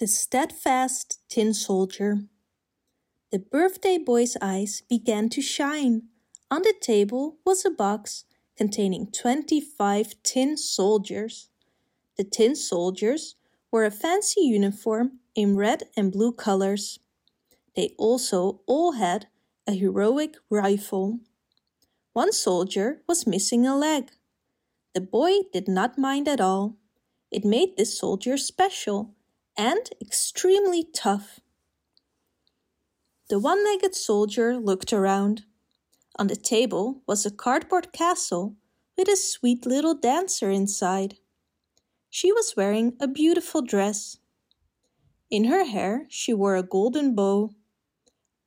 The Steadfast Tin Soldier The birthday boy's eyes began to shine. On the table was a box containing 25 tin soldiers. The tin soldiers wore a fancy uniform in red and blue colors. They also all had a heroic rifle. One soldier was missing a leg. The boy did not mind at all. It made this soldier special and extremely tough. The one legged soldier looked around. On the table was a cardboard castle with a sweet little dancer inside. She was wearing a beautiful dress. In her hair, she wore a golden bow.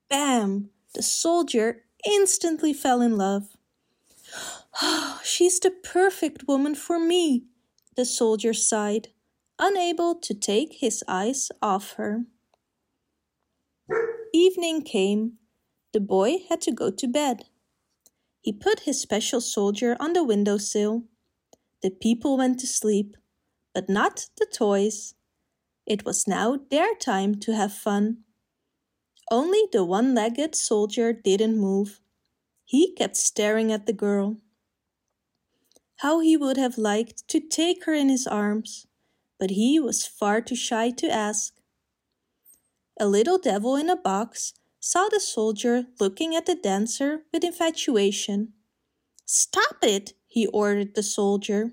Bam! The soldier instantly fell in love. Oh, she's the perfect woman for me, the soldier sighed unable to take his eyes off her. Evening came. The boy had to go to bed. He put his special soldier on the window sill. The people went to sleep, but not the toys. It was now their time to have fun. Only the one legged soldier didn't move. He kept staring at the girl. How he would have liked to take her in his arms but he was far too shy to ask. A little devil in a box saw the soldier looking at the dancer with infatuation. Stop it, he ordered the soldier.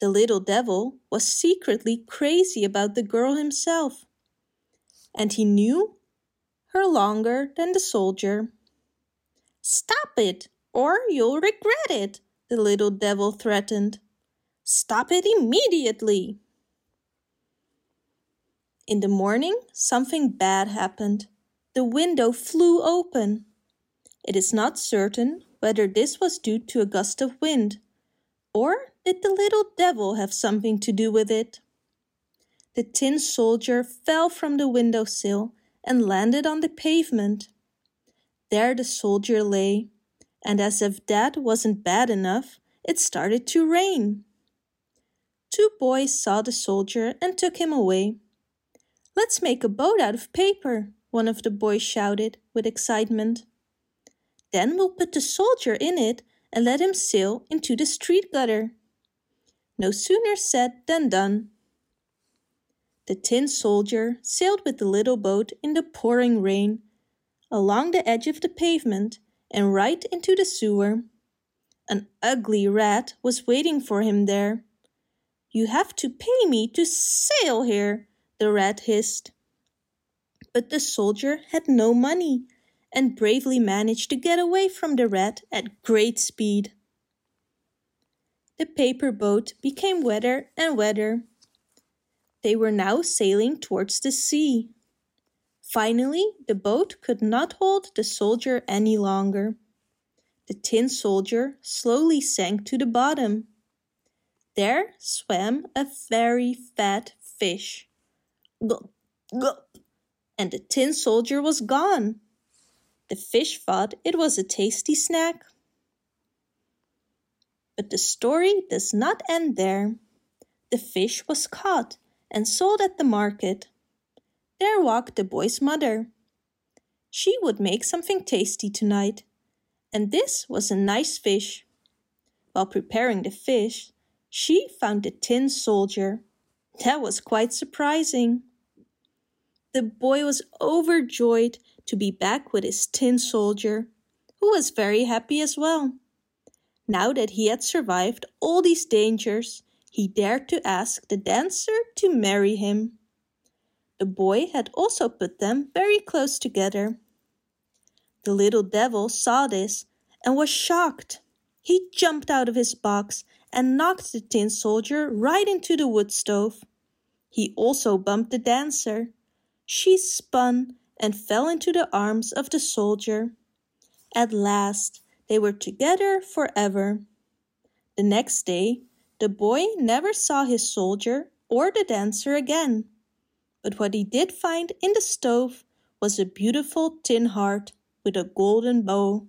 The little devil was secretly crazy about the girl himself, and he knew her longer than the soldier. Stop it, or you'll regret it, the little devil threatened. Stop it immediately. In the morning, something bad happened. The window flew open. It is not certain whether this was due to a gust of wind, or did the little devil have something to do with it? The tin soldier fell from the window sill and landed on the pavement. There the soldier lay, and as if that wasn't bad enough, it started to rain. Two boys saw the soldier and took him away. Let's make a boat out of paper, one of the boys shouted with excitement. Then we'll put the soldier in it and let him sail into the street gutter. No sooner said than done. The tin soldier sailed with the little boat in the pouring rain, along the edge of the pavement, and right into the sewer. An ugly rat was waiting for him there. You have to pay me to sail here, the rat hissed. But the soldier had no money and bravely managed to get away from the rat at great speed. The paper boat became wetter and wetter. They were now sailing towards the sea. Finally, the boat could not hold the soldier any longer. The tin soldier slowly sank to the bottom. There swam a very fat fish. Gulp, gulp. And the tin soldier was gone. The fish thought it was a tasty snack. But the story does not end there. The fish was caught and sold at the market. There walked the boy's mother. She would make something tasty tonight, and this was a nice fish. While preparing the fish, she found the tin soldier. That was quite surprising. The boy was overjoyed to be back with his tin soldier, who was very happy as well. Now that he had survived all these dangers, he dared to ask the dancer to marry him. The boy had also put them very close together. The little devil saw this and was shocked. He jumped out of his box and knocked the tin soldier right into the wood stove. He also bumped the dancer. She spun and fell into the arms of the soldier. At last, they were together forever. The next day, the boy never saw his soldier or the dancer again. But what he did find in the stove was a beautiful tin heart with a golden bow.